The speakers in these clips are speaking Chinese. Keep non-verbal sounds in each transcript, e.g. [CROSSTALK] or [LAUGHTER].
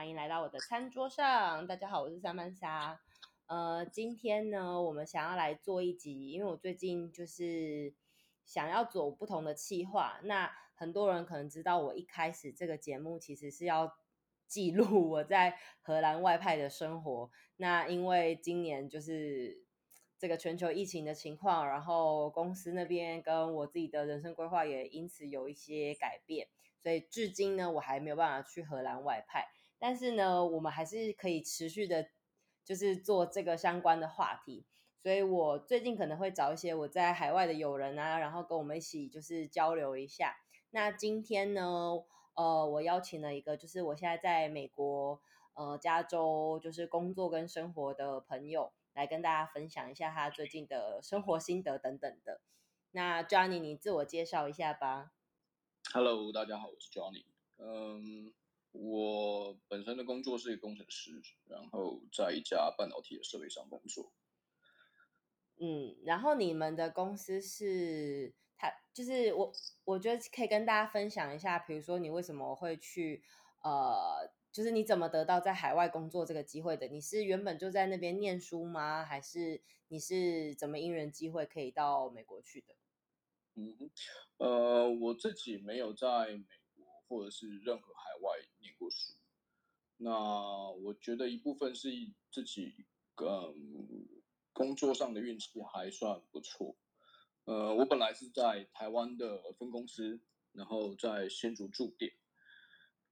欢迎来到我的餐桌上。大家好，我是三曼莎。呃，今天呢，我们想要来做一集，因为我最近就是想要走不同的企划。那很多人可能知道，我一开始这个节目其实是要记录我在荷兰外派的生活。那因为今年就是这个全球疫情的情况，然后公司那边跟我自己的人生规划也因此有一些改变。所以至今呢，我还没有办法去荷兰外派，但是呢，我们还是可以持续的，就是做这个相关的话题。所以我最近可能会找一些我在海外的友人啊，然后跟我们一起就是交流一下。那今天呢，呃，我邀请了一个就是我现在在美国呃加州就是工作跟生活的朋友，来跟大家分享一下他最近的生活心得等等的。那 Johnny，你自我介绍一下吧。Hello，大家好，我是 Johnny。嗯，我本身的工作是一个工程师，然后在一家半导体的设备上工作。嗯，然后你们的公司是，他就是我，我觉得可以跟大家分享一下，比如说你为什么会去，呃，就是你怎么得到在海外工作这个机会的？你是原本就在那边念书吗？还是你是怎么因缘机会可以到美国去的？嗯，呃，我自己没有在美国或者是任何海外念过书。那我觉得一部分是自己嗯工作上的运气还算不错。呃，我本来是在台湾的分公司，然后在新竹驻点，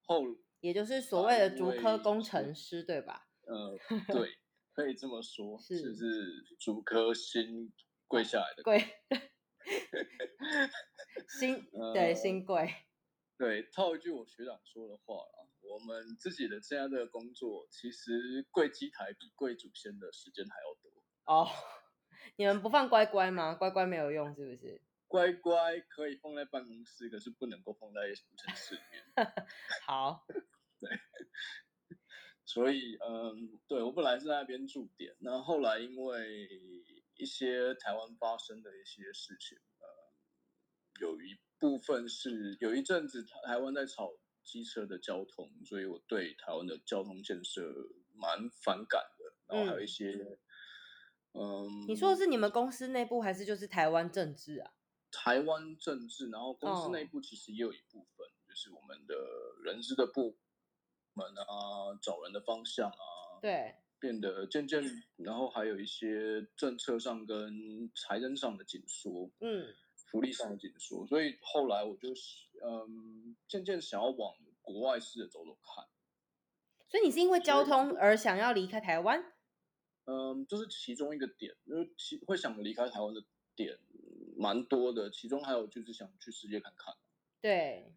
后也就是所谓的竹科工程师，对吧？呃，对，[LAUGHS] 可以这么说，是就是竹科新贵下来的贵。[LAUGHS] 新 [LAUGHS] 对新贵、呃，对套一句我学长说的话啦，我们自己的现在的工作，其实跪机台比贵祖先的时间还要多哦。你们不放乖乖吗？乖乖没有用是不是？乖乖可以放在办公室，可是不能够放在城市里面。[LAUGHS] 好，[LAUGHS] 对，所以嗯，对我本来是在那边驻点，那后来因为。一些台湾发生的一些事情，呃，有一部分是有一阵子台湾在炒机车的交通，所以我对台湾的交通建设蛮反感的。然后还有一些，嗯，嗯，你说的是你们公司内部还是就是台湾政治啊？台湾政治，然后公司内部其实也有一部分，哦、就是我们的人事的部门啊，找人的方向啊，对。变得渐渐，然后还有一些政策上跟财政上的紧缩，嗯，福利上的紧缩，所以后来我就嗯，渐渐想要往国外试着走走看。所以你是因为交通而想要离开台湾？嗯，这、就是其中一个点，因为其会想离开台湾的点蛮多的，其中还有就是想去世界看看。对，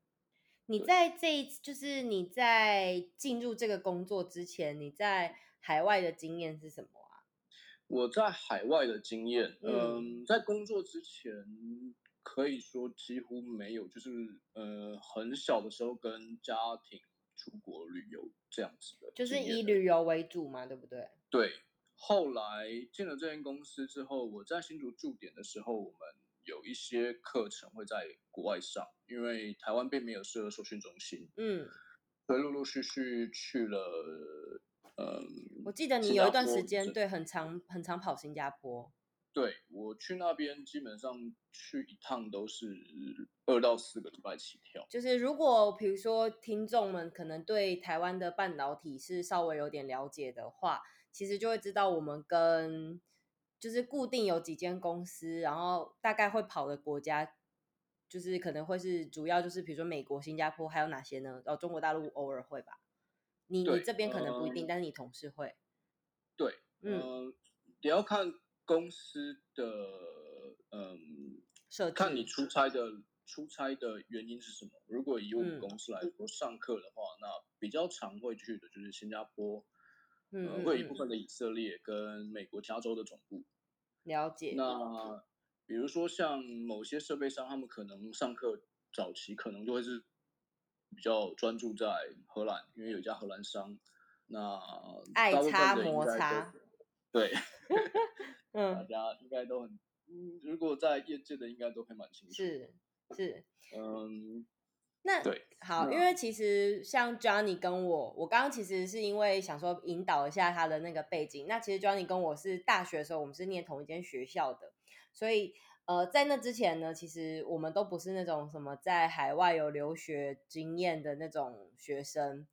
你在这一次，就是你在进入这个工作之前，你在。海外的经验是什么啊？我在海外的经验，嗯，在工作之前可以说几乎没有，就是呃很小的时候跟家庭出国旅游这样子的，就是以旅游为主嘛，对不对？对。后来进了这间公司之后，我在新竹驻点的时候，我们有一些课程会在国外上，因为台湾并没有设受训中心，嗯，所以陆陆续续去了。嗯，我记得你有一段时间对很长很长跑新加坡。对，我去那边基本上去一趟都是二到四个礼拜起跳。就是如果比如说听众们可能对台湾的半导体是稍微有点了解的话，其实就会知道我们跟就是固定有几间公司，然后大概会跑的国家就是可能会是主要就是比如说美国、新加坡还有哪些呢？哦，中国大陆偶尔会吧。你你这边可能不一定，呃、但是你同事会。对，嗯、呃，也要看公司的，嗯，看你出差的出差的原因是什么。如果以我们公司来说，嗯、上课的话，那比较常会去的就是新加坡，嗯、呃，会有一部分的以色列跟美国加州的总部。了解。那比如说像某些设备商，他们可能上课早期可能就会是。比较专注在荷兰，因为有一家荷兰商，那爱擦摩擦，对，[LAUGHS] 嗯，大家应该都很，如果在业界的应该都会蛮清楚，是是，嗯，那对，好，因为其实像 Johnny 跟我，我刚刚其实是因为想说引导一下他的那个背景。那其实 Johnny 跟我是大学的时候，我们是念同一间学校的，所以呃，在那之前呢，其实我们都不是那种什么在海外有留学经验的那种学生。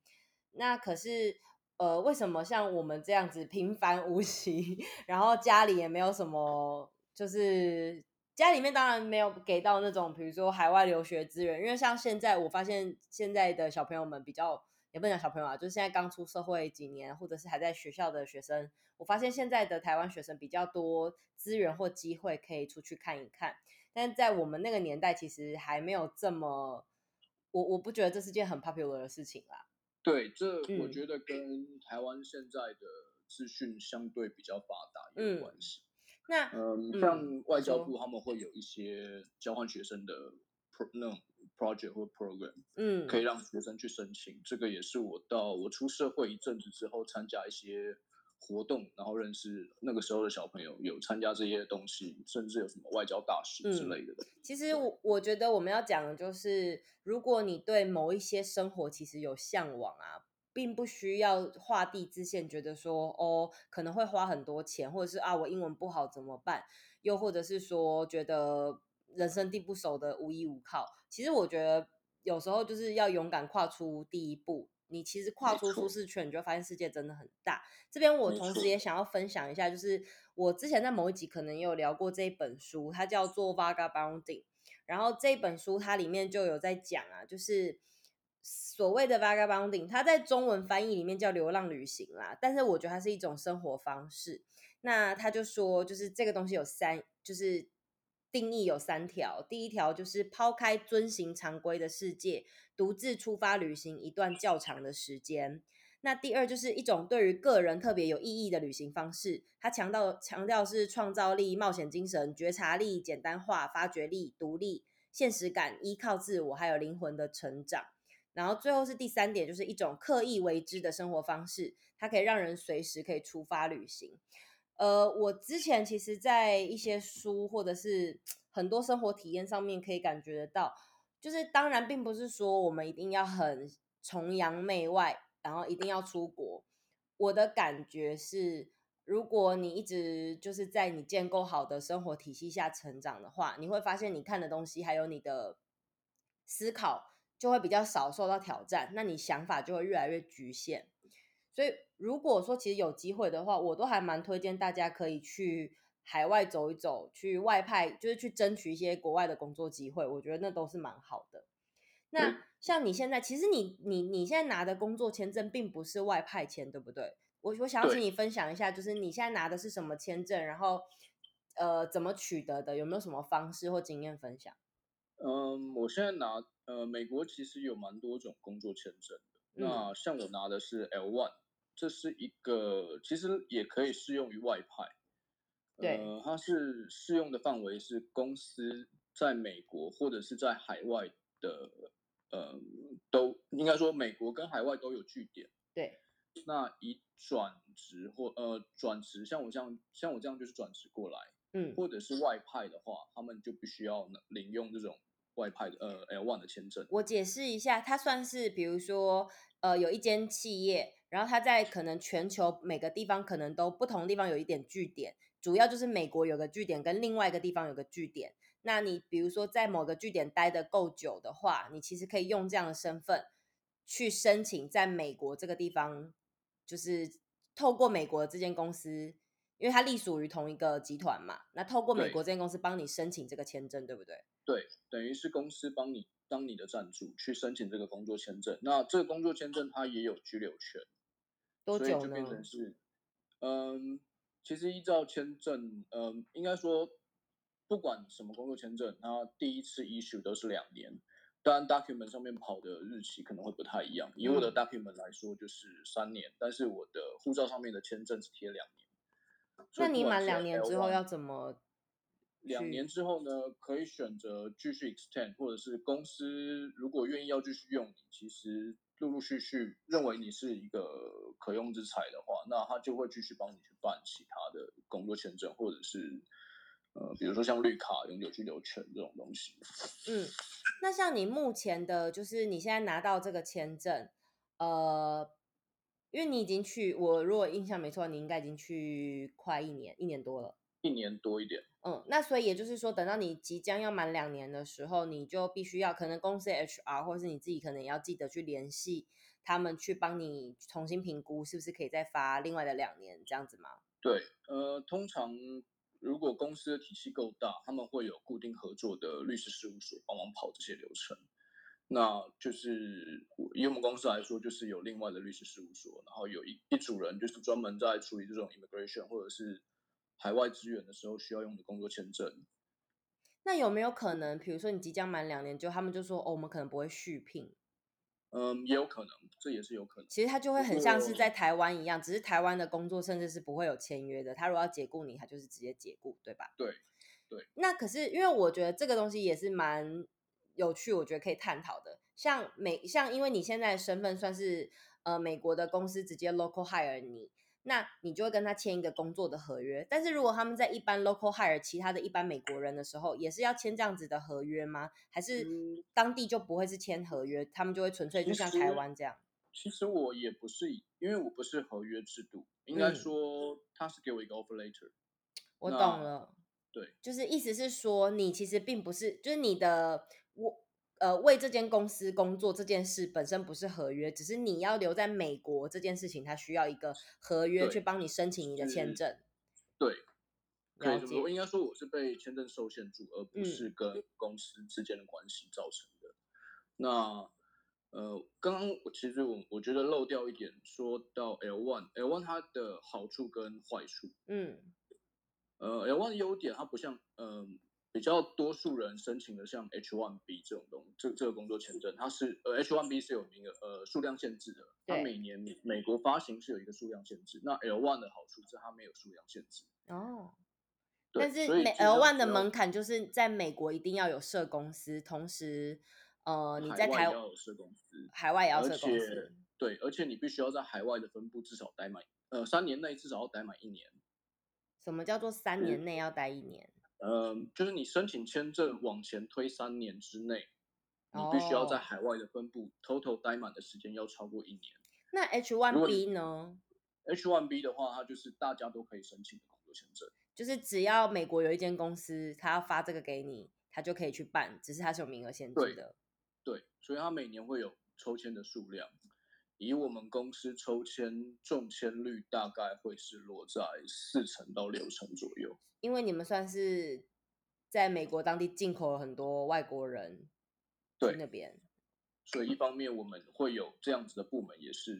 那可是呃，为什么像我们这样子平凡无奇，然后家里也没有什么，就是。家里面当然没有给到那种，比如说海外留学资源，因为像现在我发现现在的小朋友们比较，也不能讲小朋友啊，就是现在刚出社会几年，或者是还在学校的学生，我发现现在的台湾学生比较多资源或机会可以出去看一看，但在我们那个年代，其实还没有这么，我我不觉得这是件很 popular 的事情啦。对，这我觉得跟台湾现在的资讯相对比较发达有关系。嗯那嗯，像外交部他们会有一些交换学生的 pro 那种 project 或 program，嗯，可以让学生去申请。这个也是我到我出社会一阵子之后参加一些活动，然后认识那个时候的小朋友，有参加这些东西，甚至有什么外交大使之类的。嗯，其实我我觉得我们要讲的就是，如果你对某一些生活其实有向往啊。并不需要画地自限，觉得说哦，可能会花很多钱，或者是啊，我英文不好怎么办？又或者是说，觉得人生地不熟的无依无靠。其实我觉得有时候就是要勇敢跨出第一步。你其实跨出舒适圈，你就发现世界真的很大。这边我同时也想要分享一下，就是我之前在某一集可能也有聊过这一本书，它叫做《Vagabonding》。然后这本书它里面就有在讲啊，就是。所谓的 vagabonding，它在中文翻译里面叫流浪旅行啦，但是我觉得它是一种生活方式。那他就说，就是这个东西有三，就是定义有三条。第一条就是抛开遵行常规的世界，独自出发旅行一段较长的时间。那第二就是一种对于个人特别有意义的旅行方式，它强调强调是创造力、冒险精神、觉察力、简单化、发掘力、独立、现实感、依靠自我，还有灵魂的成长。然后最后是第三点，就是一种刻意为之的生活方式，它可以让人随时可以出发旅行。呃，我之前其实，在一些书或者是很多生活体验上面，可以感觉得到，就是当然并不是说我们一定要很崇洋媚外，然后一定要出国。我的感觉是，如果你一直就是在你建构好的生活体系下成长的话，你会发现你看的东西还有你的思考。就会比较少受到挑战，那你想法就会越来越局限。所以如果说其实有机会的话，我都还蛮推荐大家可以去海外走一走，去外派，就是去争取一些国外的工作机会。我觉得那都是蛮好的。那像你现在，其实你你你现在拿的工作签证并不是外派签，对不对？我我想要请你分享一下，就是你现在拿的是什么签证，然后呃怎么取得的，有没有什么方式或经验分享？嗯，我现在拿呃，美国其实有蛮多种工作签证的。嗯、那像我拿的是 L one，这是一个其实也可以适用于外派。对，呃，它是适用的范围是公司在美国或者是在海外的，呃，都应该说美国跟海外都有据点。对，那以转职或呃转职，像我这样像我这样就是转职过来，嗯，或者是外派的话，他们就必须要领用这种。外派的呃 L one 的签证，我解释一下，它算是比如说呃有一间企业，然后它在可能全球每个地方可能都不同地方有一点据点，主要就是美国有个据点跟另外一个地方有个据点。那你比如说在某个据点待得够久的话，你其实可以用这样的身份去申请在美国这个地方，就是透过美国这间公司，因为它隶属于同一个集团嘛，那透过美国这间公司帮你申请这个签证，对不对？对，等于是公司帮你当你的赞助去申请这个工作签证。那这个工作签证它也有居留权，多久呢？所以就变成是，嗯，其实依照签证，嗯，应该说不管什么工作签证，它第一次 issue 都是两年。当然，document 上面跑的日期可能会不太一样。以我的 document 来说，就是三年，嗯，但是我的护照上面的签证只贴两年。那你满两年之后要怎么？两年之后呢，可以选择继续 extend，或者是公司如果愿意要继续用你，其实陆陆续续认为你是一个可用之才的话，那他就会继续帮你去办其他的工作签证，或者是呃，比如说像绿卡、永久居留权这种东西。嗯，那像你目前的，就是你现在拿到这个签证，呃，因为你已经去，我如果印象没错，你应该已经去快一年，一年多了。一年多一点。嗯，那所以也就是说，等到你即将要满两年的时候，你就必须要可能公司 HR 或者是你自己可能也要记得去联系他们，去帮你重新评估是不是可以再发另外的两年这样子吗？对，呃，通常如果公司的体系够大，他们会有固定合作的律师事务所帮忙跑这些流程。那就是以我们公司来说，就是有另外的律师事务所，然后有一一组人就是专门在处理这种 immigration 或者是。海外资源的时候需要用的工作签证，那有没有可能，比如说你即将满两年，就他们就说哦，我们可能不会续聘？嗯，也有可能，这也是有可能。其实他就会很像是在台湾一样，只是台湾的工作甚至是不会有签约的。他如果要解雇你，他就是直接解雇，对吧？对，对。那可是因为我觉得这个东西也是蛮有趣，我觉得可以探讨的。像美，像因为你现在的身份算是呃美国的公司直接 local hire 你。那你就会跟他签一个工作的合约，但是如果他们在一般 local hire 其他的一般美国人的时候，也是要签这样子的合约吗？还是当地就不会是签合约，他们就会纯粹就像台湾这样？其实，我也不是，因为我不是合约制度，应该说他是给我一个 offer letter。我懂了，对，就是意思是说你其实并不是，就是你的我。呃，为这间公司工作这件事本身不是合约，只是你要留在美国这件事情，它需要一个合约去帮你申请你的签证。对，可以这么说，应该说我是被签证受限住，而不是跟公司之间的关系造成的。嗯、那呃，刚刚我其实我我觉得漏掉一点，说到 L one，L one 它的好处跟坏处。嗯，呃，L one 的优点它不像嗯。呃比较多数人申请的像 H-1B 这种东，这这个工作签证，它是呃 H-1B 是有名的呃数量限制的，它每年美国发行是有一个数量限制。那 L-1 的好处是它没有数量限制哦，但是美 L-1 的门槛就是在美国一定要有设公司，同时呃你在台湾要有设公司，海外也要设公司，对，而且你必须要在海外的分部至少待满呃三年内至少要待满一年。什么叫做三年内要待一年？嗯，就是你申请签证往前推三年之内，你必须要在海外的分部 total 待满的时间要超过一年。那 H1B 呢？H1B 的话，它就是大家都可以申请的工作签证，就是只要美国有一间公司，他要发这个给你，他就可以去办，只是它是有名额限制的。对，对，所以它每年会有抽签的数量。以我们公司抽签中签率大概会是落在四成到六成左右，因为你们算是在美国当地进口了很多外国人，对那边，所以一方面我们会有这样子的部门，也是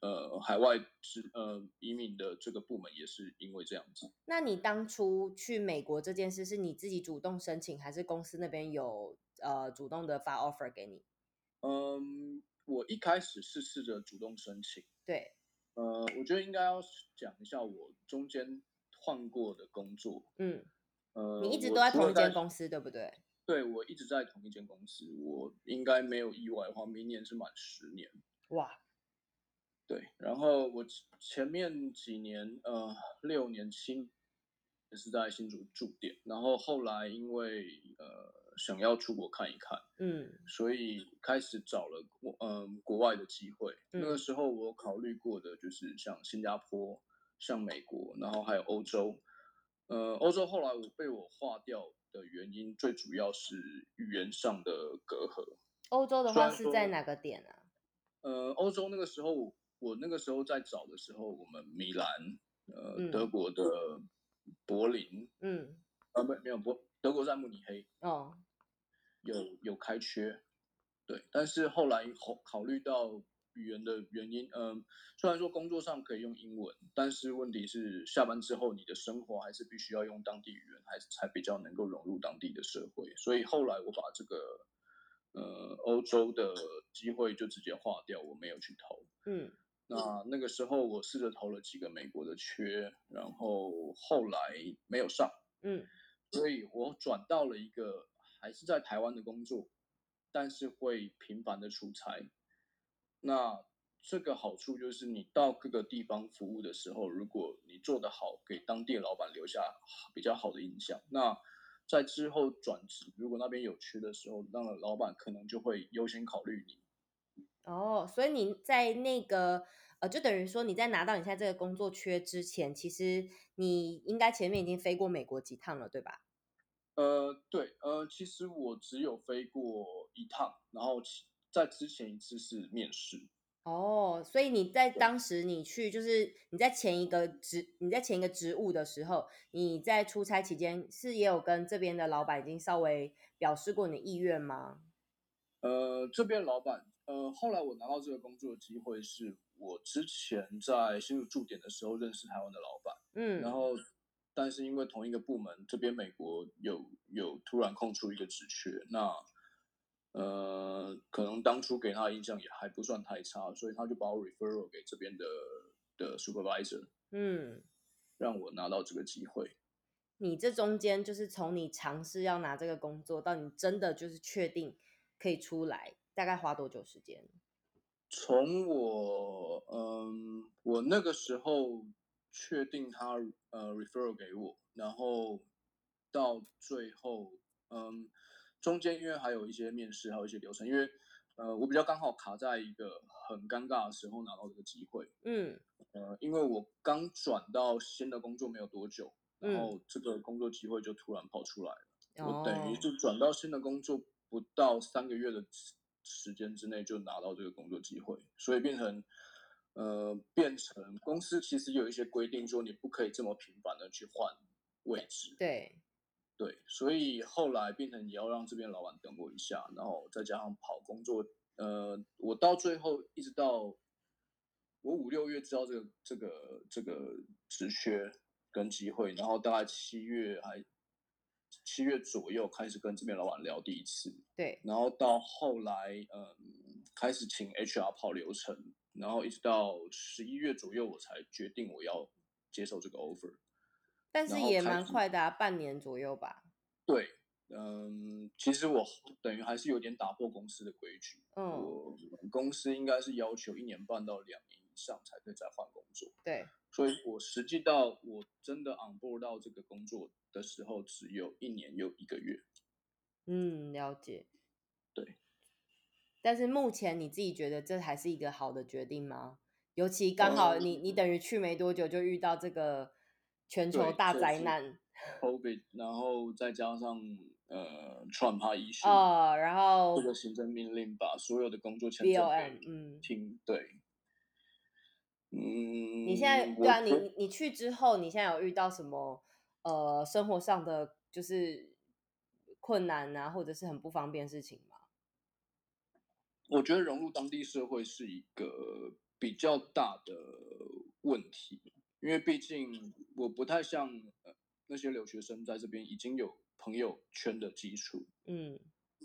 呃海外是呃移民的这个部门，也是因为这样子。那你当初去美国这件事是你自己主动申请，还是公司那边有呃主动的发 offer 给你？嗯。我一开始是试着主动申请，对，呃，我觉得应该要讲一下我中间换过的工作，嗯，呃，你一直都在同一间公司，对不对？对，我一直在同一间公司，我应该没有意外的话，明年是满十年，哇，对，然后我前面几年，呃，六年七也是在新竹驻点，然后后来因为呃。想要出国看一看，嗯，所以开始找了国，嗯，国外的机会。嗯、那个时候我考虑过的就是像新加坡、像美国，然后还有欧洲。呃，欧洲后来我被我划掉的原因，最主要是语言上的隔阂。欧洲的话是在哪个点啊？呃，欧洲那个时候，我那个时候在找的时候，我们米兰，呃，嗯、德国的柏林，嗯，啊，没没有柏。德国在慕尼黑哦，有有开缺，对，但是后来考考虑到语言的原因，嗯，虽然说工作上可以用英文，但是问题是下班之后你的生活还是必须要用当地语言，还是才比较能够融入当地的社会，所以后来我把这个呃欧洲的机会就直接划掉，我没有去投，嗯，那那个时候我试着投了几个美国的缺，然后后来没有上，嗯。所以我转到了一个还是在台湾的工作，但是会频繁的出差。那这个好处就是你到各个地方服务的时候，如果你做得好，给当地老板留下比较好的印象，那在之后转职，如果那边有缺的时候，那老板可能就会优先考虑你。哦，所以你在那个呃，就等于说你在拿到你现在这个工作缺之前，其实你应该前面已经飞过美国几趟了，对吧？呃，对，呃，其实我只有飞过一趟，然后在之前一次是面试。哦，所以你在当时你去，就是你在前一个职，你在前一个职务的时候，你在出差期间是也有跟这边的老板已经稍微表示过你的意愿吗？呃，这边老板，呃，后来我拿到这个工作的机会是我之前在新竹驻点的时候认识台湾的老板，嗯，然后但是因为同一个部门这边美国有有突然空出一个职缺，那。呃，可能当初给他的印象也还不算太差，所以他就把我 referral 给这边的的 supervisor，嗯，让我拿到这个机会。你这中间就是从你尝试要拿这个工作到你真的就是确定可以出来，大概花多久时间？从我嗯，我那个时候确定他呃 referral 给我，然后到最后嗯。中间因为还有一些面试，还有一些流程，因为呃，我比较刚好卡在一个很尴尬的时候拿到这个机会，嗯，呃，因为我刚转到新的工作没有多久，然后这个工作机会就突然跑出来了，嗯、我等于就转到新的工作不到三个月的时间之内就拿到这个工作机会，所以变成呃，变成公司其实有一些规定说你不可以这么频繁的去换位置，对。对，所以后来变成也要让这边老板等我一下，然后再加上跑工作，呃，我到最后一直到我五六月知道这个这个这个职缺跟机会，然后大概七月还七月左右开始跟这边老板聊第一次，对，然后到后来嗯开始请 HR 跑流程，然后一直到十一月左右我才决定我要接受这个 offer。但是也蛮快的啊，半年左右吧。对，嗯，其实我等于还是有点打破公司的规矩。嗯，我公司应该是要求一年半到两年以上才可以再换工作。对，所以我实际到我真的 on board 到这个工作的时候，只有一年又一个月。嗯，了解。对。但是目前你自己觉得这还是一个好的决定吗？尤其刚好你、嗯、你等于去没多久就遇到这个。全球大灾难，[LAUGHS] COVID，然后再加上呃，Trump 他一事哦，然后这个行政命令把所有的工作签证嗯停，对，嗯，你现在对啊，你你去之后，你现在有遇到什么呃生活上的就是困难啊，或者是很不方便的事情吗？我觉得融入当地社会是一个比较大的问题。因为毕竟我不太像呃那些留学生在这边已经有朋友圈的基础，嗯，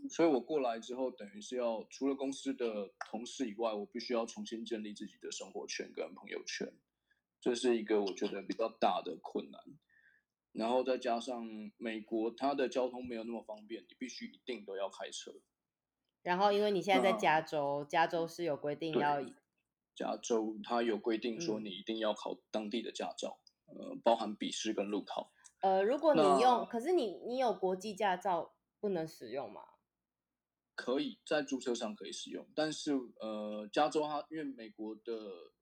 所以我过来之后等于是要除了公司的同事以外，我必须要重新建立自己的生活圈跟朋友圈，这是一个我觉得比较大的困难。然后再加上美国它的交通没有那么方便，你必须一定都要开车。然后因为你现在在加州，加州是有规定要。加州它有规定说你一定要考当地的驾照，嗯、呃，包含笔试跟路考。呃，如果你用，可是你你有国际驾照不能使用吗？可以在注册上可以使用，但是呃，加州它因为美国的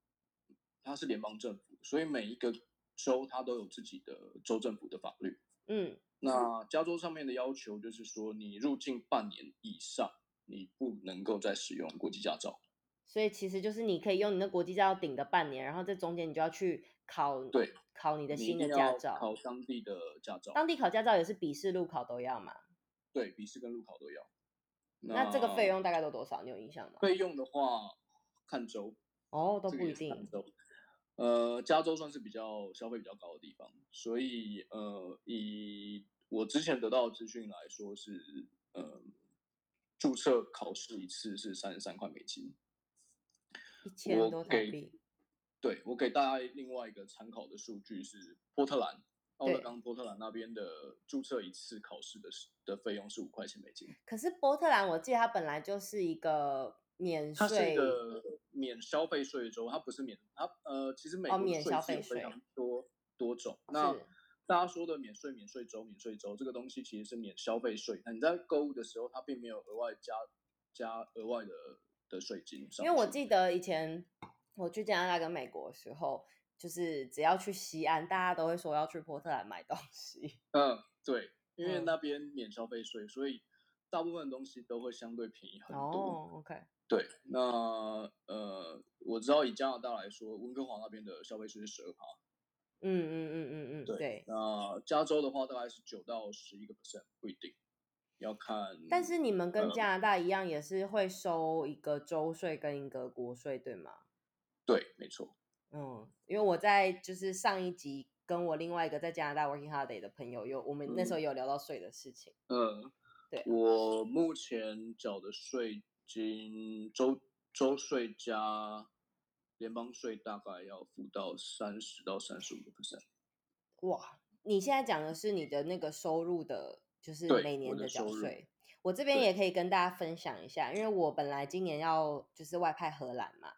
它是联邦政府，所以每一个州它都有自己的州政府的法律。嗯，那加州上面的要求就是说，你入境半年以上，你不能够再使用国际驾照。所以其实就是你可以用你的国际驾照顶个半年，然后这中间你就要去考，对，考你的新的驾照，考当地的驾照。当地考驾照也是笔试、路考都要嘛？对，笔试跟路考都要。那，那这个费用大概都多少？你有印象吗？费用的话，看州。哦，都不一定。看州。呃，加州算是比较消费比较高的地方，所以呃，以我之前得到的资讯来说是，呃，注册考试一次是三十三块美金。一千多台币。对，我给大家另外一个参考的数据是波特兰，奥勒冈波特兰那边的注册一次考试的的费用是五块钱美金。可是波特兰，我记得它本来就是一个免税，它是一个免消费税州，它不是免它呃，其实美国税是有非常多、哦、多种。那大家说的免税免税州免税州这个东西其实是免消费税，那你在购物的时候，它并没有额外加加额外的的税金。因为我记得以前我去加拿大跟美国的时候，就是只要去西安，大家都会说要去波特兰买东西。嗯，对，因为那边免消费税，所以大部分东西都会相对便宜很多。哦，OK。对，那呃，我知道以加拿大来说，温哥华那边的消费税是十二趴。嗯嗯嗯嗯嗯，对。对，那加州的话大概是九到十一个 percent，不一定，要看。但是你们跟加拿大一样，也是会收一个州税跟一个国税，对吗？对，没错。嗯，因为我在就是上一集跟我另外一个在加拿大 working holiday 的朋友有，我们那时候有聊到税的事情。嗯，对。我目前缴的税。金州州税加联邦税大概要付到三十到三十五个 percent。哇，你现在讲的是你的那个收入的，就是每年的缴税。我，我这边也可以跟大家分享一下，因为我本来今年要就是外派荷兰嘛，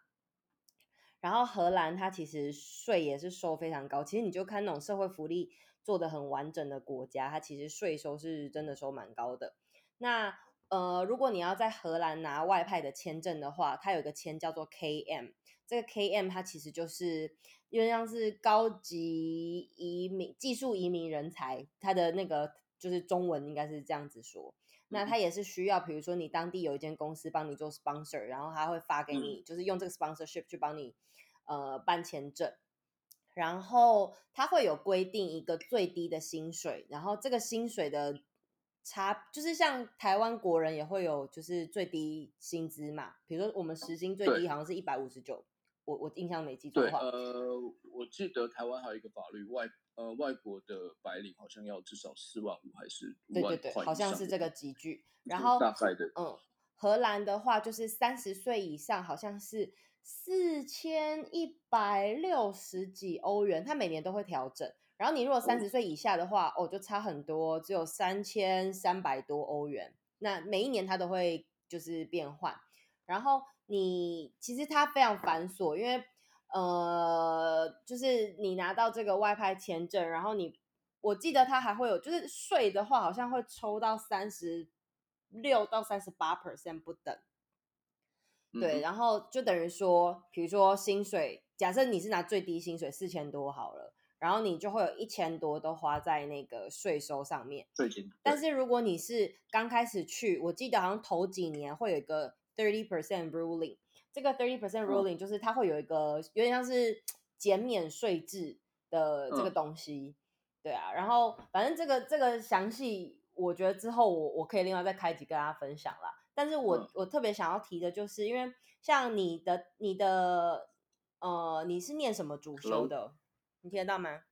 然后荷兰它其实税也是收非常高。其实你就看那种社会福利做的很完整的国家，它其实税收是真的收蛮高的。那呃，如果你要在荷兰拿外派的签证的话，它有一个签叫做 KM，这个 KM 它其实就是因为像是高级移民、技术移民人才，它的那个就是中文应该是这样子说。那它也是需要，比如说你当地有一间公司帮你做 sponsor，然后他会发给你，就是用这个 sponsorship 去帮你呃办签证，然后它会有规定一个最低的薪水，然后这个薪水的。差就是像台湾国人也会有就是最低薪资嘛，比如说我们时薪最低好像是一百五十九，我我印象没记错的话。呃，我记得台湾还有一个法律，外呃外国的白领好像要至少四万五还是五万块。对对对，好像是这个级距。然后大概的，嗯，荷兰的话就是三十岁以上好像是四千一百六十几欧元，它每年都会调整。然后你如果三十岁以下的话，哦，就差很多，只有三千三百多欧元。那每一年它都会就是变换。然后你其实它非常繁琐，因为呃，就是你拿到这个外派签证，然后你我记得它还会有，就是税的话好像会抽到三十六到三十八 percent 不等。对，然后就等于说，比如说薪水，假设你是拿最低薪水四千多好了。然后你就会有一千多都花在那个税收上面。税金。但是如果你是刚开始去，我记得好像头几年会有一个 thirty percent ruling。这个 thirty percent ruling 就是它会有一个有点像是减免税制的这个东西。对啊，然后反正这个这个详细，我觉得之后我我可以另外再开集跟大家分享啦。但是我我特别想要提的就是，因为像你的你的呃，你是念什么主修的？你听得到吗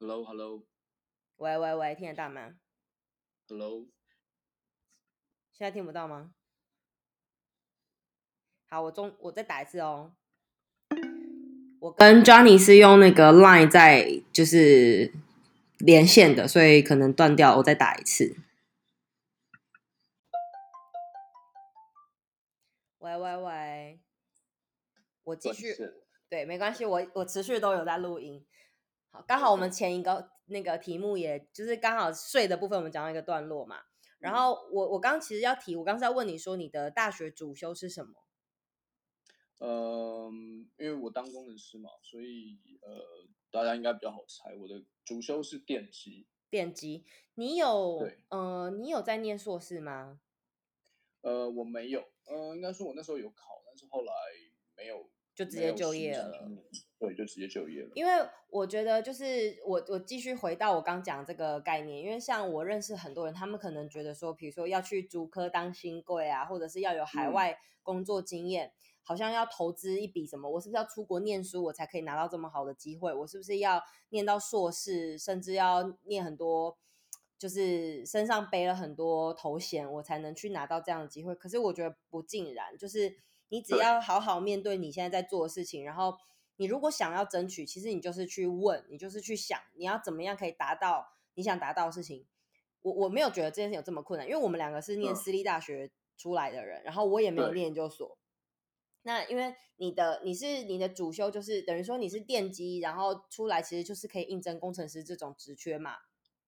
？Hello，Hello。喂喂喂，听得到吗？Hello。现在听不到吗？好，我中我再打一次哦。我跟 Johnny 是用那个 Line 在就是连线的，所以可能断掉。我再打一次。喂喂喂，我继续。对，没关系，我我持续都有在录音。好，刚好我们前一个那个题目，也就是刚好睡的部分，我们讲到一个段落嘛。然后我我刚刚其实要提，我刚刚是要问你说，你的大学主修是什么？呃，因为我当工程师嘛，所以呃，大家应该比较好猜。我的主修是电机。电机，你有呃，你有在念硕士吗？呃，我没有。呃，应该说我那时候有考，但是后来没有。就直接就业了，对，就直接就业了。因为我觉得，就是我我继续回到我刚讲这个概念，因为像我认识很多人，他们可能觉得说，比如说要去竹科当新贵啊，或者是要有海外工作经验，嗯、好像要投资一笔什么，我是不是要出国念书，我才可以拿到这么好的机会？我是不是要念到硕士，甚至要念很多，就是身上背了很多头衔，我才能去拿到这样的机会？可是我觉得不尽然，就是。你只要好好面对你现在在做的事情，然后你如果想要争取，其实你就是去问，你就是去想，你要怎么样可以达到你想达到的事情。我我没有觉得这件事有这么困难，因为我们两个是念私立大学出来的人，然后我也没有念研究所。那因为你的你是你的主修就是等于说你是电机，然后出来其实就是可以应征工程师这种职缺嘛。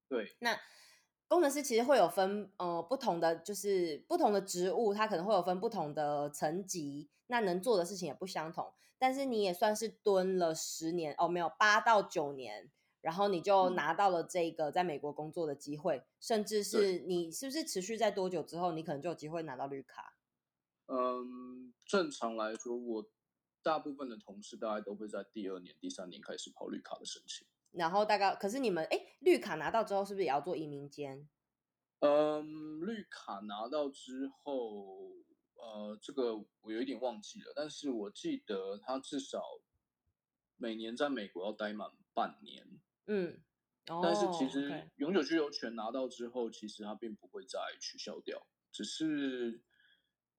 对。那工程师其实会有分呃不同的就是不同的职务，它可能会有分不同的层级，那能做的事情也不相同。但是你也算是蹲了十年哦，没有八到九年，然后你就拿到了这个在美国工作的机会，嗯、甚至是你是不是持续在多久之后，你可能就有机会拿到绿卡？嗯，正常来说，我大部分的同事大概都会在第二年、第三年开始跑绿卡的申请。然后大概，可是你们哎，绿卡拿到之后，是不是也要做移民监？嗯，绿卡拿到之后，呃，这个我有一点忘记了，但是我记得他至少每年在美国要待满半年。嗯，哦，但是其实永久居留权拿到之后，其实他并不会再取消掉，只是。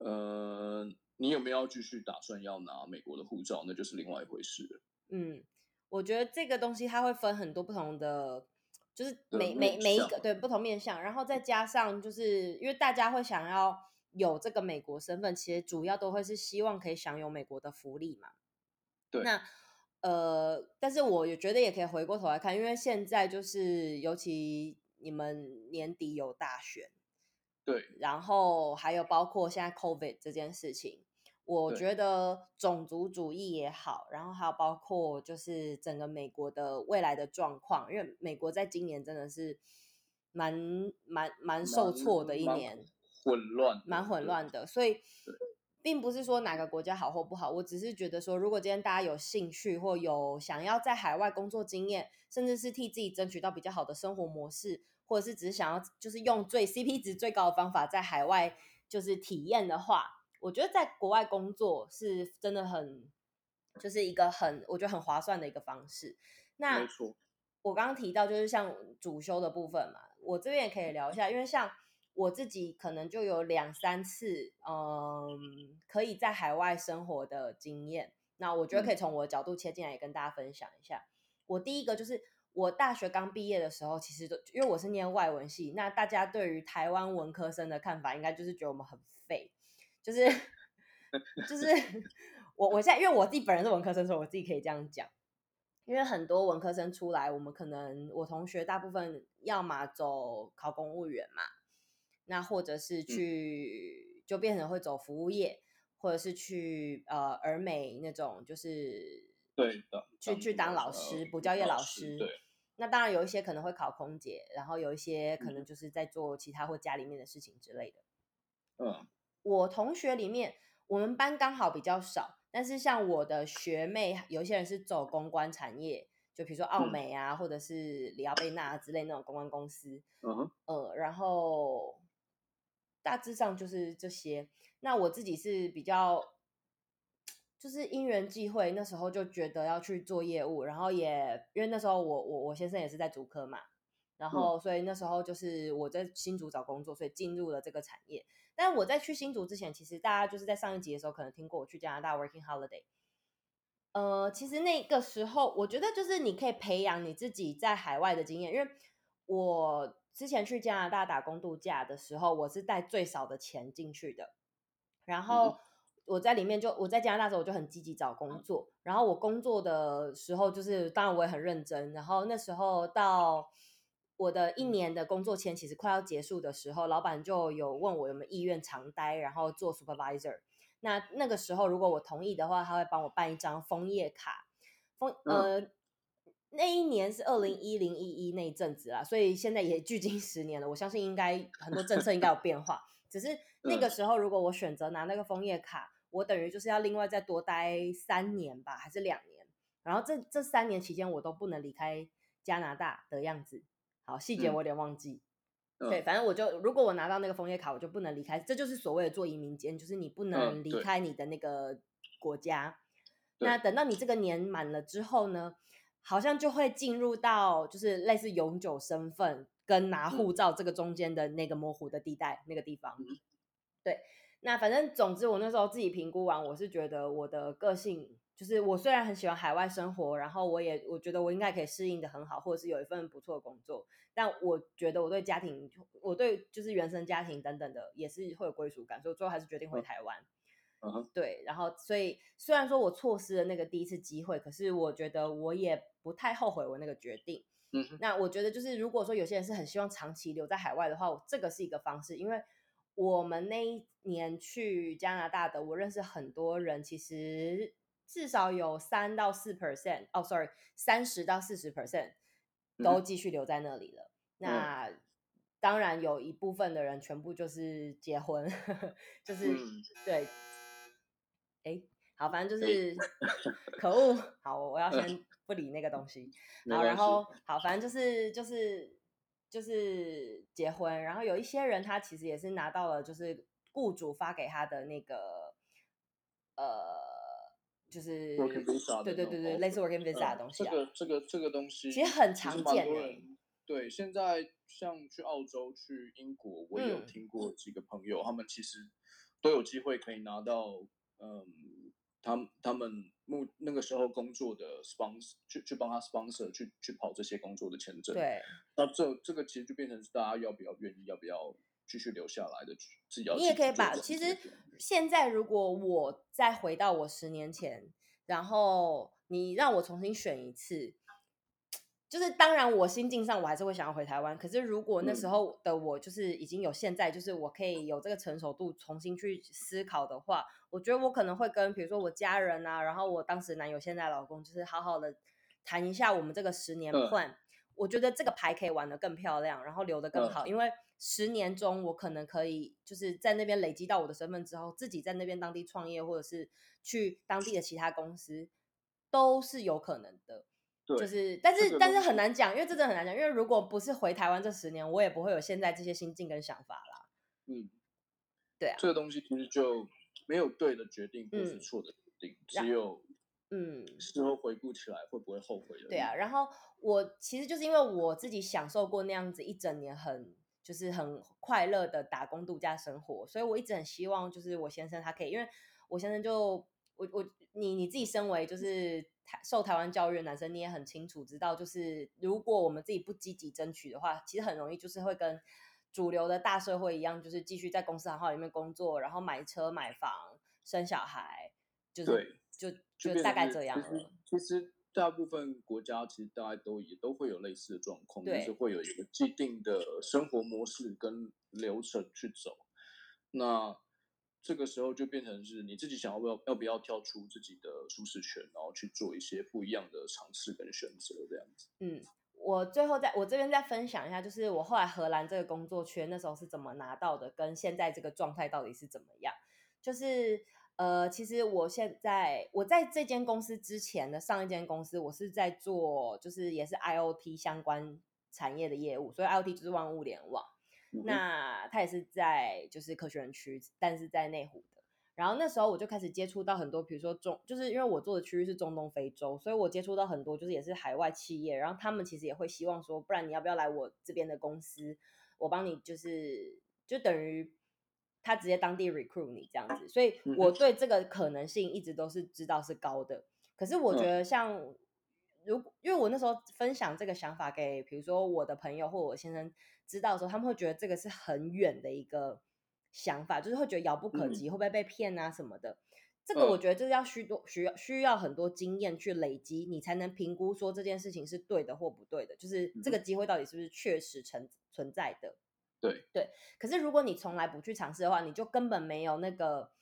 呃，你有没有要继续打算要拿美国的护照？那就是另外一回事了。嗯，我觉得这个东西它会分很多不同的，就是每每每一个对不同面向，然后再加上就是因为大家会想要有这个美国身份，其实主要都会是希望可以享有美国的福利嘛。对。那呃，但是我也觉得也可以回过头来看，因为现在就是尤其你们年底有大选。对，然后还有包括现在 COVID 这件事情，我觉得种族主义也好，然后还有包括就是整个美国的未来的状况，因为美国在今年真的是蛮蛮蛮受挫的一年，混乱，蛮混乱的，所以并不是说哪个国家好或不好，我只是觉得说，如果今天大家有兴趣或有想要在海外工作经验，甚至是替自己争取到比较好的生活模式。或者是只是想要就是用最 CP 值最高的方法在海外就是体验的话，我觉得在国外工作是真的很就是一个很我觉得很划算的一个方式。那我刚刚提到就是像主修的部分嘛，我这边也可以聊一下，因为像我自己可能就有两三次嗯可以在海外生活的经验，那我觉得可以从我的角度切进来也跟大家分享一下。我第一个就是。我大学刚毕业的时候，其实都因为我是念外文系，那大家对于台湾文科生的看法，应该就是觉得我们很废，就是就是 [LAUGHS] 我我现在因为我自己本人是文科生，所以我自己可以这样讲，因为很多文科生出来，我们可能我同学大部分要么走考公务员嘛，那或者是去就变成会走服务业，或者是去呃儿美那种就是。对的，去去当老师，补教业老师。对，那当然有一些可能会考空姐，然后有一些可能就是在做其他或家里面的事情之类的。嗯，我同学里面，我们班刚好比较少，但是像我的学妹，有一些人是走公关产业，就比如说奥美啊，嗯、或者是里奥贝纳之类那种公关公司。嗯哼，呃，然后大致上就是这些。那我自己是比较。就是因缘际会，那时候就觉得要去做业务，然后也因为那时候我我我先生也是在竹科嘛，然后所以那时候就是我在新竹找工作，所以进入了这个产业。但我在去新竹之前，其实大家就是在上一集的时候可能听过我去加拿大 working holiday。呃，其实那个时候我觉得就是你可以培养你自己在海外的经验，因为我之前去加拿大打工度假的时候，我是带最少的钱进去的，然后。嗯我在里面就我在加拿大的时候我就很积极找工作，然后我工作的时候就是当然我也很认真，然后那时候到我的一年的工作签其实快要结束的时候，老板就有问我有没有意愿长待，然后做 supervisor。那那个时候如果我同意的话，他会帮我办一张枫叶卡。枫呃、嗯、那一年是二零一零一一那一阵子啦，所以现在也距今十年了，我相信应该很多政策应该有变化，只是。那个时候，如果我选择拿那个枫叶卡，我等于就是要另外再多待三年吧，还是两年？然后这这三年期间，我都不能离开加拿大的样子。好，细节我有点忘记。嗯、对，反正我就如果我拿到那个枫叶卡，我就不能离开。这就是所谓的做移民间，就是你不能离开你的那个国家。嗯、那等到你这个年满了之后呢，好像就会进入到就是类似永久身份跟拿护照这个中间的那个模糊的地带那个地方。对，那反正总之，我那时候自己评估完，我是觉得我的个性就是我虽然很喜欢海外生活，然后我也我觉得我应该可以适应的很好，或者是有一份不错的工作，但我觉得我对家庭，我对就是原生家庭等等的也是会有归属感，所以最后还是决定回台湾。嗯哼，对，然后所以虽然说我错失了那个第一次机会，可是我觉得我也不太后悔我那个决定。嗯哼，那我觉得就是如果说有些人是很希望长期留在海外的话，这个是一个方式，因为。我们那一年去加拿大的，我认识很多人，其实至少有三到四 percent，哦，sorry，三十到四十 percent 都继续留在那里了。嗯、那当然有一部分的人全部就是结婚，就是、嗯、对，哎，好，反正就是。[LAUGHS] 可恶，好，我要先不理那个东西，[LAUGHS] 好，然后。好，反正就是就是。就是结婚，然后有一些人他其实也是拿到了，就是雇主发给他的那个，呃，就是对对对对，类似 working visa 的东西啊。这个这个这个东西其实很常见诶。对，现在像去澳洲、去英国，我也有听过几个朋友，嗯、他们其实都有机会可以拿到，嗯，他他们。目那个时候工作的 sponsor 去去帮他 sponsor 去去跑这些工作的签证，对，那这这个其实就变成是大家要不要愿意要不要继续留下来的，自己要。你也可以把其实现在如果我再回到我十年前，然后你让我重新选一次。就是当然，我心境上我还是会想要回台湾。可是如果那时候的我就是已经有现在，就是我可以有这个成熟度重新去思考的话，我觉得我可能会跟比如说我家人啊，然后我当时男友现在老公，就是好好的谈一下我们这个十年 plan。我觉得这个牌可以玩得更漂亮，然后留得更好，因为十年中我可能可以就是在那边累积到我的身份之后，自己在那边当地创业，或者是去当地的其他公司，都是有可能的。就是，但是但是很难讲，因为这真的很难讲。因为如果不是回台湾这十年，我也不会有现在这些心境跟想法啦。嗯，对啊，这个东西其实就没有对的决定，或是错的决定，嗯、只有嗯，事后回顾起来会不会后悔的。对啊，然后我其实就是因为我自己享受过那样子一整年很就是很快乐的打工度假生活，所以我一直很希望就是我先生他可以，因为我先生就我我你你自己身为就是。台受台湾教育的男生，你也很清楚知道，就是如果我们自己不积极争取的话，其实很容易就是会跟主流的大社会一样，就是继续在公司行号里面工作，然后买车买房生小孩，就是对就就，大概这样了。其实大部分国家其实大家都也都会有类似的状况，就是会有一个既定的生活模式跟流程去走。那这个时候就变成是你自己想要不要要不要跳出自己的舒适圈，然后去做一些不一样的尝试跟选择，这样子。嗯，我最后在我这边再分享一下，就是我后来荷兰这个工作圈那时候是怎么拿到的，跟现在这个状态到底是怎么样？就是呃，其实我现在我在这间公司之前的上一间公司，我是在做就是也是 IoT 相关产业的业务，所以 IoT 就是万物联网。那他也是在就是科学园区，但是在内湖的。然后那时候我就开始接触到很多，比如说中，就是因为我做的区域是中东非洲，所以我接触到很多就是也是海外企业。然后他们其实也会希望说，不然你要不要来我这边的公司，我帮你就是就等于他直接当地 recruit 你这样子。所以我对这个可能性一直都是知道是高的。可是我觉得像如因为我那时候分享这个想法给比如说我的朋友或我先生。知道的时候，他们会觉得这个是很远的一个想法，就是会觉得遥不可及，会不会被骗啊什么的。这个我觉得就是要需多需要需要很多经验去累积，你才能评估说这件事情是对的或不对的，就是这个机会到底是不是确实存存在的。对对。可是如果你从来不去尝试的话，你就根本没有那个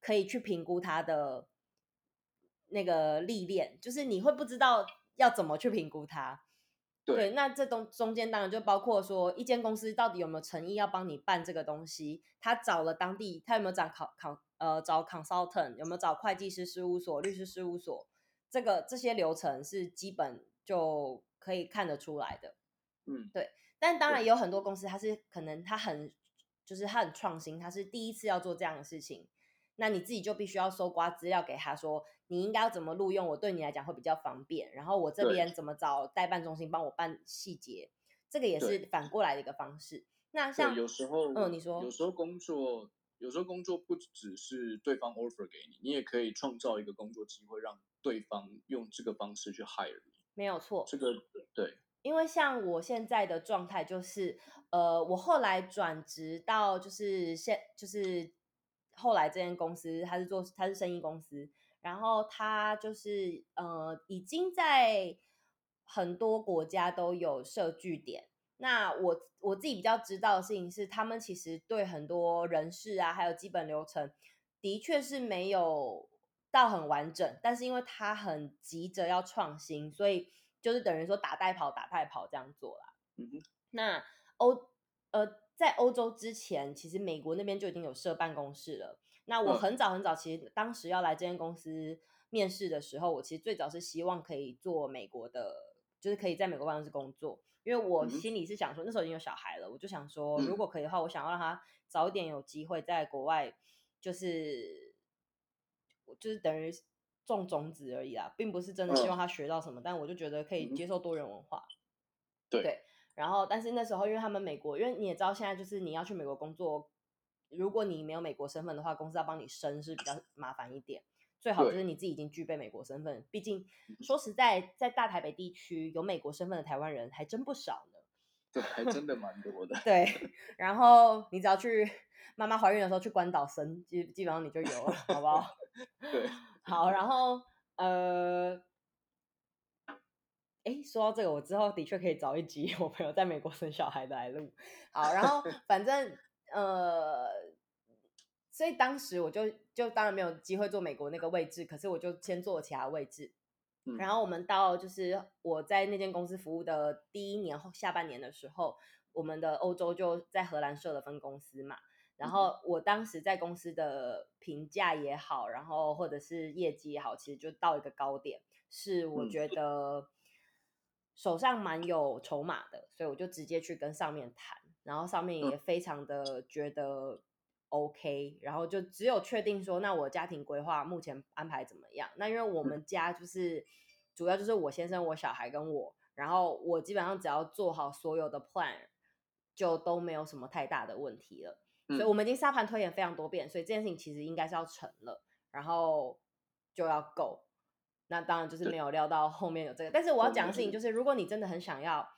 可以去评估它的那个历练，就是你会不知道要怎么去评估它。对，对，那这东中间当然就包括说，一间公司到底有没有诚意要帮你办这个东西，他找了当地，他有没有找考考呃找 consultant，有没有找会计师事务所、律师事务所，这个这些流程是基本就可以看得出来的。嗯，对。但当然也有很多公司，它是可能它很就是它很创新，它是第一次要做这样的事情，那你自己就必须要搜刮资料给他说。你应该要怎么录用我？对你来讲会比较方便。然后我这边怎么找代办中心帮我办细节？这个也是反过来的一个方式。那像有时候，嗯，你说，有时候工作，有时候工作不只是对方 offer 给你，你也可以创造一个工作机会，让对方用这个方式去 hire 你。没有错，这个对。因为像我现在的状态就是，呃，我后来转职到就是现就是后来这间公司，它是做它是生意公司，然后它就是呃已经在很多国家都有设据点。那我我自己比较知道的事情是，他们其实对很多人事啊，还有基本流程，的确是没有到很完整，但是因为他很急着要创新，所以。就是等于说打带跑打带跑这样做啦。嗯哼。那欧呃，在欧洲之前，其实美国那边就已经有设办公室了。那我很早很早，其实当时要来这间公司面试的时候，我其实最早是希望可以做美国的，就是可以在美国办公室工作，因为我心里是想说，那时候已经有小孩了，我就想说，如果可以的话，我想要让他早一点有机会在国外，就是就是等于。种种子而已啦，并不是真的希望他学到什么，嗯、但我就觉得可以接受多元文化。对，对，然后但是那时候因为他们美国，因为你也知道现在就是你要去美国工作，如果你没有美国身份的话，公司要帮你申是比较麻烦一点。最好就是你自己已经具备美国身份，毕竟说实在，在大台北地区有美国身份的台湾人还真不少呢。[LAUGHS] 对，还真的蛮多的。[LAUGHS] 对，然后你只要去妈妈怀孕的时候去关岛生，基基本上你就有了，好不好？[LAUGHS] 对。好，然后呃，哎，说到这个，我之后的确可以找一集我朋友在美国生小孩的来录。好，然后反正呃，所以当时我就就当然没有机会做美国那个位置，可是我就先做其他位置。嗯。然后我们到就是我在那间公司服务的第一年后下半年的时候，我们的欧洲就在荷兰设了分公司嘛。然后我当时在公司的评价也好，然后或者是业绩也好，其实就到一个高点，是我觉得手上蛮有筹码的，所以我就直接去跟上面谈，然后上面也非常的觉得 OK，然后就只有确定说，那我家庭规划目前安排怎么样？那因为我们家就是主要就是我先生、我小孩跟我，然后我基本上只要做好所有的 plan，就都没有什么太大的问题了。所以我们已经沙盘推演非常多遍，所以这件事情其实应该是要成了，然后就要够。那当然就是没有料到后面有这个，但是我要讲的事情就是，如果你真的很想要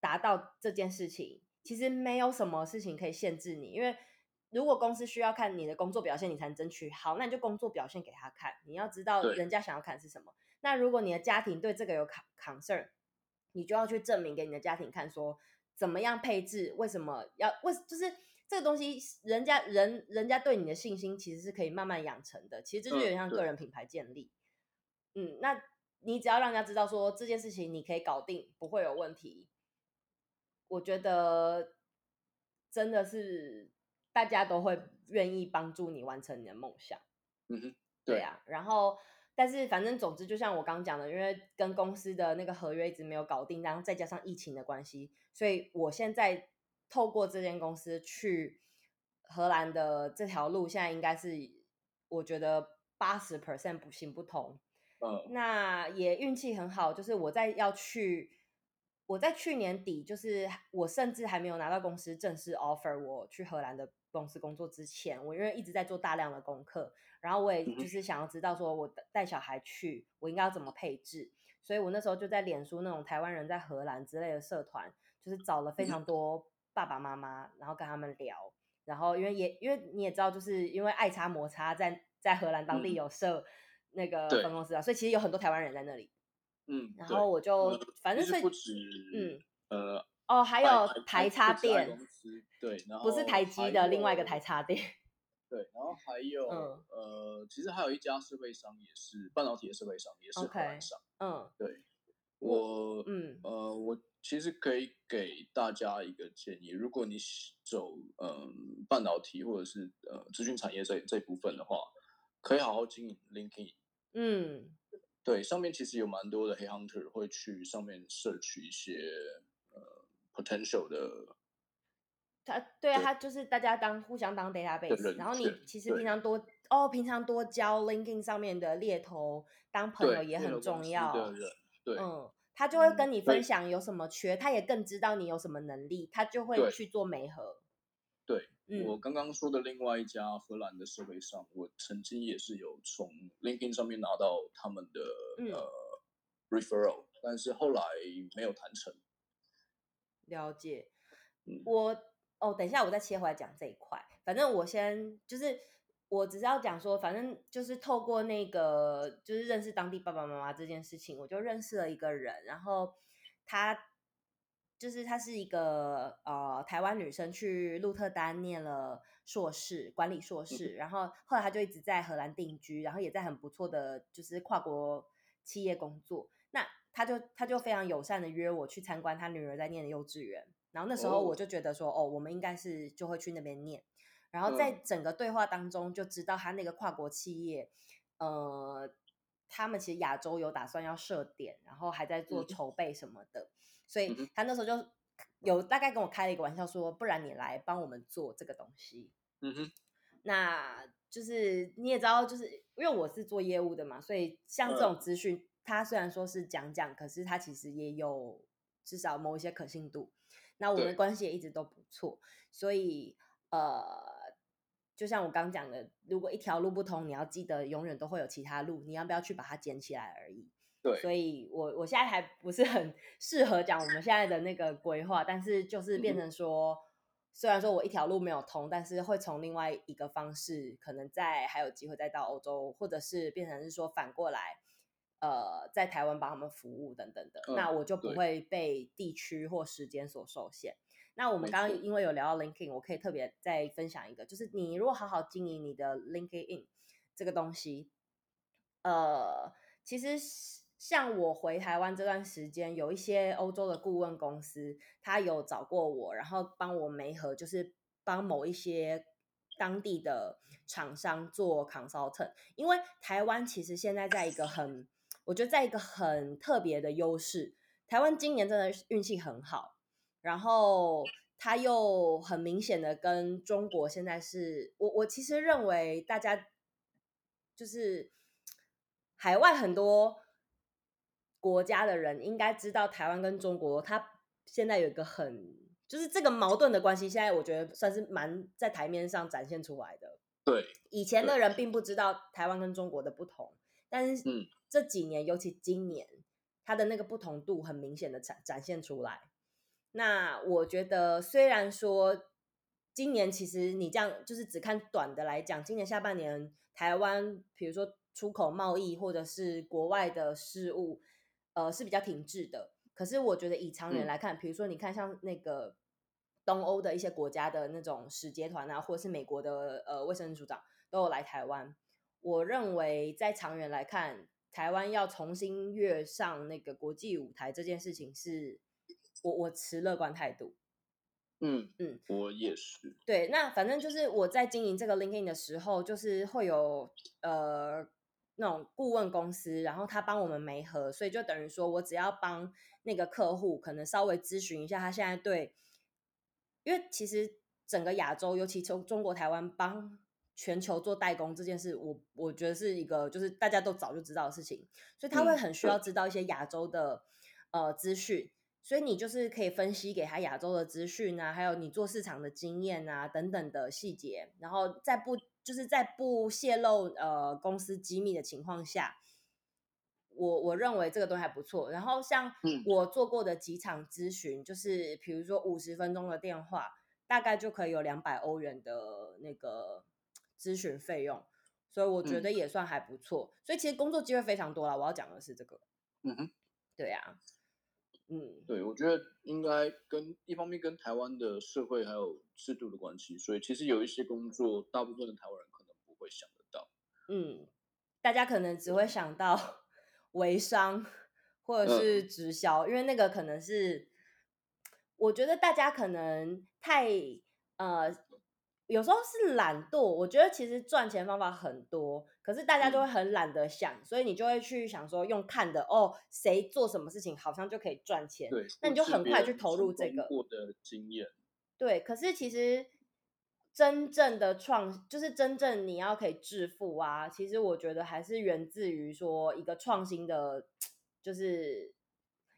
达到这件事情，其实没有什么事情可以限制你，因为如果公司需要看你的工作表现，你才能争取好，那你就工作表现给他看。你要知道人家想要看是什么。那如果你的家庭对这个有 concern，你就要去证明给你的家庭看，说怎么样配置，为什么要为就是。这个东西，人家人人家对你的信心其实是可以慢慢养成的。其实这就有点像个人品牌建立。嗯，嗯，那你只要让人家知道说这件事情你可以搞定，不会有问题。我觉得真的是大家都会愿意帮助你完成你的梦想。嗯哼，对啊。然后，但是反正总之，就像我刚刚讲的，因为跟公司的那个合约一直没有搞定，然后再加上疫情的关系，所以我现在。透过这间公司去荷兰的这条路，现在应该是我觉得八十 percent 不行不通。嗯，那也运气很好，就是我在要去，我在去年底，就是我甚至还没有拿到公司正式 offer 我去荷兰的公司工作之前，我因为一直在做大量的功课，然后我也就是想要知道说我带小孩去，我应该要怎么配置，所以我那时候就在脸书那种台湾人在荷兰之类的社团，就是找了非常多。爸爸妈妈，然后跟他们聊，然后因为也因为你也知道，就是因为爱差摩擦在在荷兰当地有设那个分公司啊，嗯、所以其实有很多台湾人在那里。嗯，然后我就、嗯、反正是不止，嗯呃哦，还有台插电公司，对，然后不是台积的另外一个台插电，对，然后还有、嗯、呃，其实还有一家设备商也是半导体的设备商，也是台湾商，嗯，对，我嗯呃我。其实可以给大家一个建议，如果你走嗯半导体或者是呃资讯产业这这部分的话，可以好好经营 LinkedIn。嗯，对，上面其实有蛮多的黑 hunter 会去上面摄取一些呃 potential 的。他对啊，他就是大家当互相当 database，然后你其实平常多哦，平常多交 LinkedIn 上面的猎头当朋友也很重要。对，嗯。他就会跟你分享有什么缺，嗯、他也更知道你有什么能力，他就会去做媒合。我刚刚说的另外一家荷兰的设备商，我曾经也是有从 LinkedIn 上面拿到他们的、嗯、呃 referral，但是后来没有谈成。了解，嗯、我哦，等一下我再切回来讲这一块。反正我先就是，我只是要讲说，反正就是透过那个就是认识当地爸爸妈妈这件事情，我就认识了一个人，然后他。就是她是一个呃台湾女生，去鹿特丹念了硕士，管理硕士，然后后来她就一直在荷兰定居，然后也在很不错的就是跨国企业工作。那她就她就非常友善的约我去参观她女儿在念的幼稚园，然后那时候我就觉得说，哦，哦，我们应该是就会去那边念。然后在整个对话当中就知道她那个跨国企业，呃，他们其实亚洲有打算要设点，然后还在做筹备什么的。嗯所以他那时候就有大概跟我开了一个玩笑，说：“不然你来帮我们做这个东西。”嗯哼，那就是你也知道，就是因为我是做业务的嘛，所以像这种资讯，他虽然说是讲讲，可是他其实也有至少某一些可信度。那我们的关系也一直都不错，所以呃，就像我刚讲的，如果一条路不通，你要记得永远都会有其他路，你要不要去把它捡起来而已。对，所以我我现在还不是很适合讲我们现在的那个规划，但是就是变成说，嗯、虽然说我一条路没有通，但是会从另外一个方式，可能再还有机会再到欧洲，或者是变成是说反过来，呃，在台湾帮他们服务等等的，嗯、那我就不会被地区或时间所受限。那我们刚刚因为有聊到 LinkedIn，我可以特别再分享一个，就是你如果好好经营你的 LinkedIn 这个东西，呃，其实。像我回台湾这段时间，有一些欧洲的顾问公司，他有找过我，然后帮我媒合，就是帮某一些当地的厂商做 consultant。因为台湾其实现在在一个很，我觉得在一个很特别的优势。台湾今年真的运气很好，然后他又很明显的跟中国现在是，我我其实认为大家就是海外很多。国家的人应该知道，台湾跟中国，它现在有一个很，就是这个矛盾的关系，现在我觉得算是蛮在台面上展现出来的。对，以前的人并不知道台湾跟中国的不同，但是这几年，尤其今年，它的那个不同度很明显的展展现出来。那我觉得，虽然说今年其实你这样就是只看短的来讲，今年下半年台湾，比如说出口贸易或者是国外的事务。呃，是比较停滞的。可是我觉得以长远来看，嗯、比如说你看像那个东欧的一些国家的那种使节团啊，或者是美国的呃卫生署长都有来台湾。我认为在长远来看，台湾要重新跃上那个国际舞台这件事情是，是我我持乐观态度。嗯嗯，我也是。对，那反正就是我在经营这个 LinkedIn 的时候，就是会有呃。那种顾问公司，然后他帮我们媒合，所以就等于说我只要帮那个客户，可能稍微咨询一下他现在对，因为其实整个亚洲，尤其从中国台湾帮全球做代工这件事，我我觉得是一个就是大家都早就知道的事情，所以他会很需要知道一些亚洲的、嗯、呃资讯，所以你就是可以分析给他亚洲的资讯啊，还有你做市场的经验啊等等的细节，然后再不。就是在不泄露呃公司机密的情况下，我我认为这个东西还不错。然后像我做过的几场咨询，嗯、就是比如说五十分钟的电话，大概就可以有两百欧元的那个咨询费用，所以我觉得也算还不错。嗯、所以其实工作机会非常多啦。我要讲的是这个，嗯哼，对呀、啊，嗯，对，我觉得应该跟一方面跟台湾的社会还有制度的关系，所以其实有一些工作，大部分的台湾人可能不会想得到。嗯，大家可能只会想到 [LAUGHS] 微商或者是直销，嗯、因为那个可能是我觉得大家可能太呃，有时候是懒惰。我觉得其实赚钱方法很多，可是大家就会很懒得想，嗯、所以你就会去想说用看的哦，谁做什么事情好像就可以赚钱，对，那你就很快去投入这个。获得经验。对，可是其实真正的创，就是真正你要可以致富啊，其实我觉得还是源自于说一个创新的，就是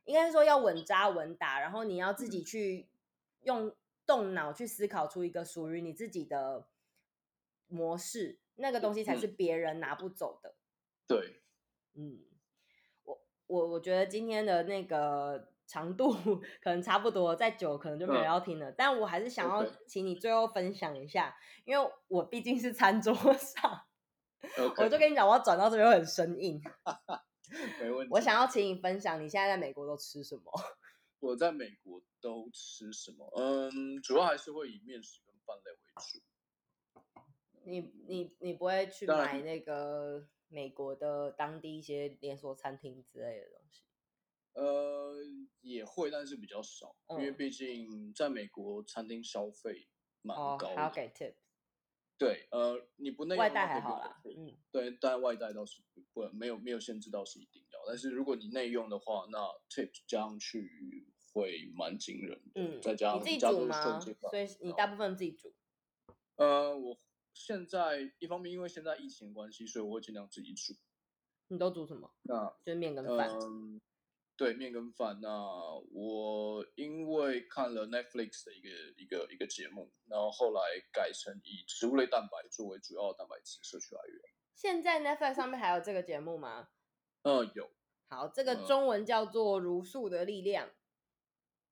应该说要稳扎稳打，然后你要自己去用动脑去思考出一个属于你自己的模式，那个东西才是别人拿不走的。对，嗯，我我我觉得今天的那个长度 [LAUGHS] 可能差不多，再久可能就没人要听了。嗯、但我还是想要请你最后分享一下，因为我毕竟是餐桌上 [LAUGHS]. 我就跟你讲，我要转到这边会很生硬。[LAUGHS] 没问题。我想要请你分享，你现在在美国都吃什么？我在美国都吃什么？嗯，主要还是会以面食跟饭类为主。你你你不会去买那个美国的当地一些连锁餐厅之类的东西？呃，也会，但是比较少，嗯、因为毕竟在美国餐厅消费蛮高的。还要给 tip。对，呃，你不内外带还好啦，嗯，对，但外带倒是不会，没有没有限制，倒是一定要。但是如果你内用的话，那 tip 加上去会蛮惊人的。嗯，再加上你自己煮吗？所以你大部分自己煮？呃，我现在一方面因为现在疫情关系，所以我会尽量自己煮。你都煮什么？那就是面跟饭。嗯对，面跟饭。那我因为看了 Netflix 的一个一个一个节目，然后后来改成以植物类蛋白作为主要的蛋白质摄取来源。现在 Netflix 上面还有这个节目吗？嗯，有。好，这个中文叫做《如素的力量》，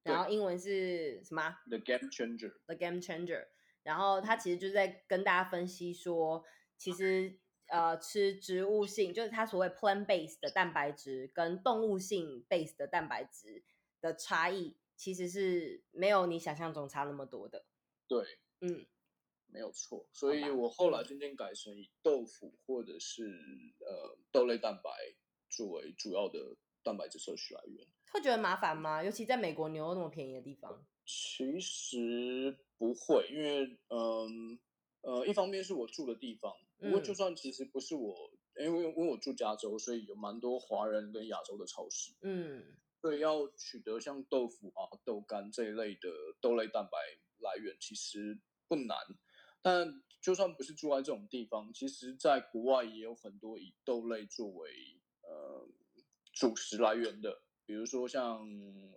然后英文是什么？The Game Changer。The Game Changer。然后他其实就是在跟大家分析说，其实。呃，吃植物性就是他所谓 plant base 的蛋白质跟动物性 base 的蛋白质的差异，其实是没有你想象中差那么多的。对，嗯，没有错。所以我后来渐渐改成以豆腐或者是呃豆类蛋白作为主要的蛋白质摄取来源。会觉得麻烦吗？尤其在美国牛肉那么便宜的地方。其实不会，因为嗯呃，呃，一方面是我住的地方。不过，就算其实不是我，因为因为我住加州，所以有蛮多华人跟亚洲的超市。嗯，所以要取得像豆腐啊、豆干这一类的豆类蛋白来源，其实不难。但就算不是住在这种地方，其实在国外也有很多以豆类作为呃主食来源的，比如说像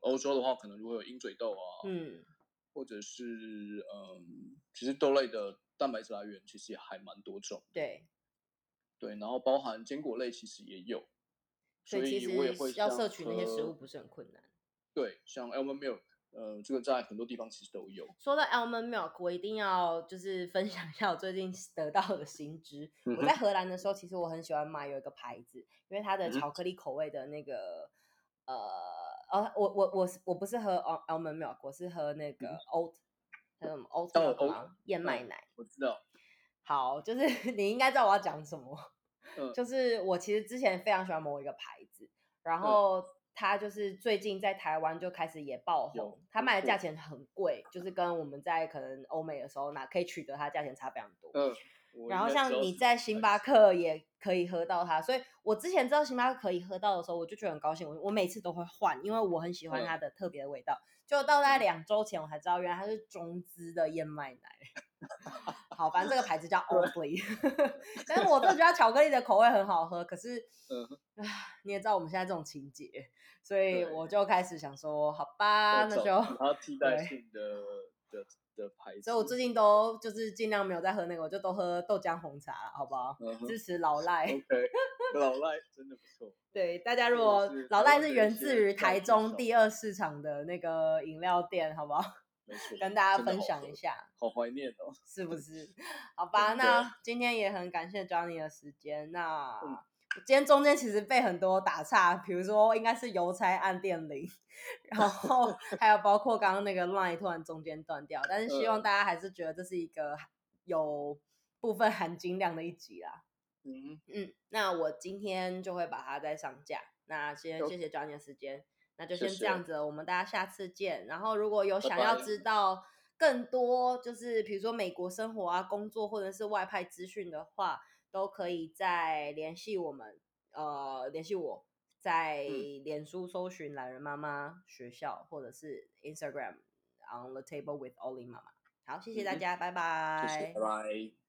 欧洲的话，可能如果有鹰嘴豆啊，嗯，或者是嗯，其实豆类的。蛋白质来源其实也还蛮多种，对，对，然后包含坚果类其实也有，所以其实我也会要摄取那些食物不是很困难。对，像 almond milk，呃，这个在很多地方其实都有。说到 almond milk，我一定要就是分享一下我最近得到的新知。嗯、我在荷兰的时候，其实我很喜欢买有一个牌子，因为它的巧克力口味的那个，嗯、呃，哦，我我我我不是喝 almond milk，我是喝那个 oat。还有什么 oat milk？燕麦奶。我知道。好，就是 [LAUGHS] 你应该知道我要讲什么。嗯。就是我其实之前非常喜欢某一个牌子，然后它就是最近在台湾就开始也爆红。它卖的价钱很贵，就是跟我们在可能欧美的时候那可以取得它价钱差非常多。嗯。然后像你在星巴克也可以喝到它，所以我之前知道星巴克可以喝到的时候，我就觉得很高兴。我我每次都会换，因为我很喜欢它的特别的味道。就到大概两周前，我才知道原来它是中资的燕麦奶。[LAUGHS] 好，反正这个牌子叫 [LAUGHS] Oatly，[LAUGHS] 但是我真的觉得巧克力的口味很好喝。可是，嗯，你也知道我们现在这种情节，所以我就开始想说，好吧，那就它替代性的的的牌子。所以我最近都就是尽量没有再喝那个，我就都喝豆浆红茶了，好不好？支持老赖。[LAUGHS] OK，老赖真的不错。对，大家如果老赖是源自于台中第二市场的那个饮料店，好不好？没错，跟大家分享一下。好怀念哦，是不是？[LAUGHS] 好吧，那今天也很感谢 Johnny 的时间。那今天中间其实被很多打岔，比如说应该是邮差按电铃，然后 [LAUGHS] 还有包括刚刚那个 line 突然中间断掉，但是希望大家还是觉得这是一个有部分含金量的一集啦。嗯嗯，那我今天就会把它再上架。那先谢谢 Johnny 的时间，那就先这样子，我们大家下次见。然后如果有想要知道更多，就是比如说美国生活啊、工作或者是外派资讯的话，都可以再联系我们，呃，联系我在脸书搜寻懒人妈妈学校，或者是 Instagram on the table with Oli 妈妈。好，谢谢大家，嗯、拜拜，谢谢，拜拜。